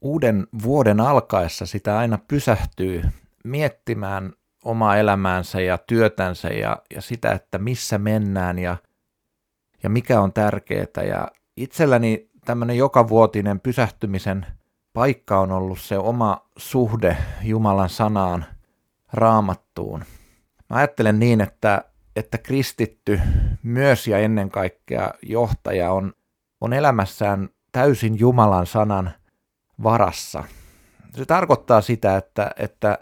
uuden vuoden alkaessa sitä aina pysähtyy miettimään omaa elämäänsä ja työtänsä ja, ja sitä, että missä mennään ja, ja mikä on tärkeää. Ja itselläni tämmöinen jokavuotinen pysähtymisen paikka on ollut se oma suhde Jumalan sanaan, raamattuun. Mä ajattelen niin, että, että kristitty myös ja ennen kaikkea johtaja on, on elämässään täysin Jumalan sanan varassa. Se tarkoittaa sitä, että, että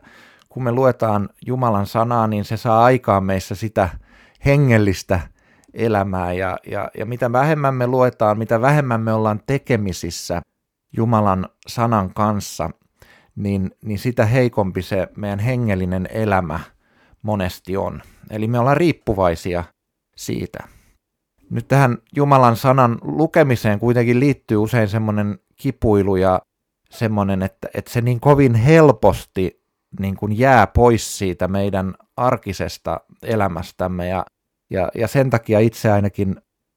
kun me luetaan Jumalan sanaa, niin se saa aikaan meissä sitä hengellistä elämää. Ja, ja, ja mitä vähemmän me luetaan, mitä vähemmän me ollaan tekemisissä Jumalan sanan kanssa, niin, niin sitä heikompi se meidän hengellinen elämä monesti on. Eli me ollaan riippuvaisia siitä. Nyt tähän Jumalan sanan lukemiseen kuitenkin liittyy usein semmoinen kipuilu ja semmoinen, että, että se niin kovin helposti niin kuin jää pois siitä meidän arkisesta elämästämme ja, ja, ja sen takia itse ainakin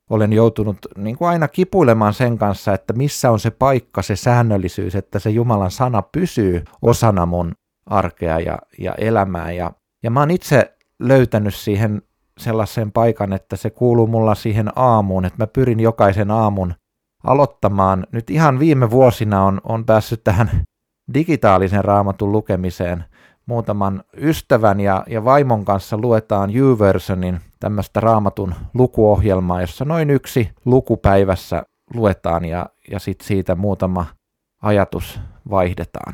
olen joutunut niin kuin aina kipuilemaan sen kanssa, että missä on se paikka, se säännöllisyys, että se Jumalan sana pysyy osana mun arkea ja, ja elämää. Ja, ja mä oon itse löytänyt siihen sellaisen paikan, että se kuuluu mulla siihen aamuun, että mä pyrin jokaisen aamun aloittamaan. Nyt ihan viime vuosina on, on päässyt tähän digitaalisen raamatun lukemiseen muutaman ystävän ja, ja vaimon kanssa luetaan YouVersionin tämmöistä raamatun lukuohjelmaa, jossa noin yksi lukupäivässä luetaan ja, ja sitten siitä muutama ajatus vaihdetaan.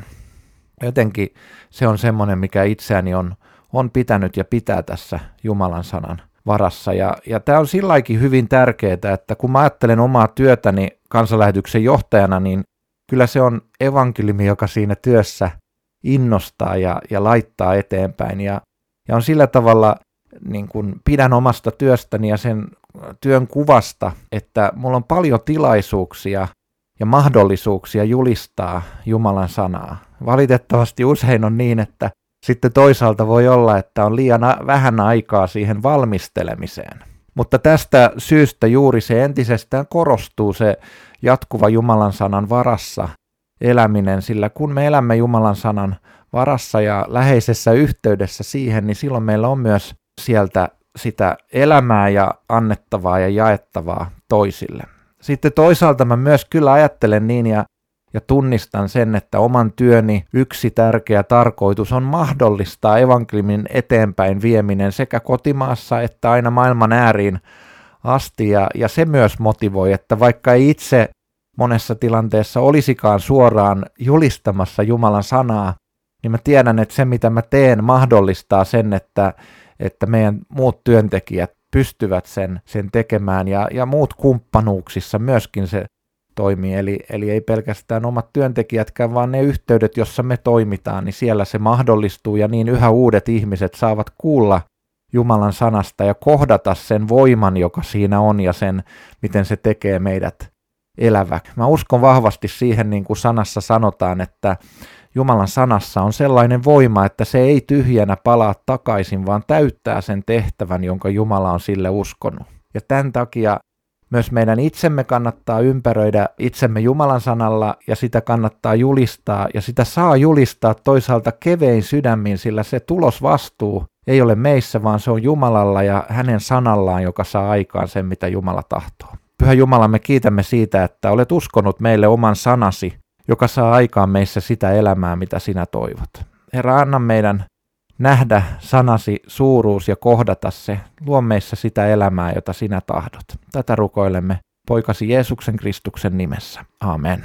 Jotenkin se on semmoinen, mikä itseäni on, on pitänyt ja pitää tässä Jumalan sanan varassa. Ja, ja tämä on silläkin hyvin tärkeää, että kun mä ajattelen omaa työtäni kansanlähetyksen johtajana, niin kyllä se on evankeliumi, joka siinä työssä innostaa ja, ja laittaa eteenpäin. Ja, ja on sillä tavalla, niin kuin pidän omasta työstäni ja sen työn kuvasta, että mulla on paljon tilaisuuksia ja mahdollisuuksia julistaa Jumalan sanaa. Valitettavasti usein on niin, että sitten toisaalta voi olla, että on liian vähän aikaa siihen valmistelemiseen. Mutta tästä syystä juuri se entisestään korostuu se jatkuva Jumalan sanan varassa eläminen, sillä kun me elämme Jumalan sanan varassa ja läheisessä yhteydessä siihen, niin silloin meillä on myös sieltä sitä elämää ja annettavaa ja jaettavaa toisille. Sitten toisaalta mä myös kyllä ajattelen niin ja, ja tunnistan sen, että oman työni yksi tärkeä tarkoitus on mahdollistaa evankeliumin eteenpäin vieminen sekä kotimaassa että aina maailman ääriin asti. Ja, ja se myös motivoi, että vaikka ei itse monessa tilanteessa olisikaan suoraan julistamassa Jumalan sanaa, niin mä tiedän, että se mitä mä teen mahdollistaa sen, että, että meidän muut työntekijät pystyvät sen, sen tekemään. Ja, ja muut kumppanuuksissa myöskin se toimii. Eli, eli ei pelkästään omat työntekijätkään, vaan ne yhteydet, jossa me toimitaan, niin siellä se mahdollistuu ja niin yhä uudet ihmiset saavat kuulla Jumalan sanasta ja kohdata sen voiman, joka siinä on ja sen, miten se tekee meidät elävä. Mä uskon vahvasti siihen, niin kuin sanassa sanotaan, että Jumalan sanassa on sellainen voima, että se ei tyhjänä palaa takaisin, vaan täyttää sen tehtävän, jonka Jumala on sille uskonut. Ja tämän takia myös meidän itsemme kannattaa ympäröidä itsemme Jumalan sanalla ja sitä kannattaa julistaa ja sitä saa julistaa toisaalta kevein sydämin, sillä se tulosvastuu ei ole meissä, vaan se on Jumalalla ja hänen sanallaan, joka saa aikaan sen, mitä Jumala tahtoo. Pyhä Jumala, me kiitämme siitä, että olet uskonut meille oman sanasi, joka saa aikaan meissä sitä elämää, mitä sinä toivot. Herra, anna meidän nähdä sanasi suuruus ja kohdata se. Luo meissä sitä elämää, jota sinä tahdot. Tätä rukoilemme poikasi Jeesuksen Kristuksen nimessä. Amen.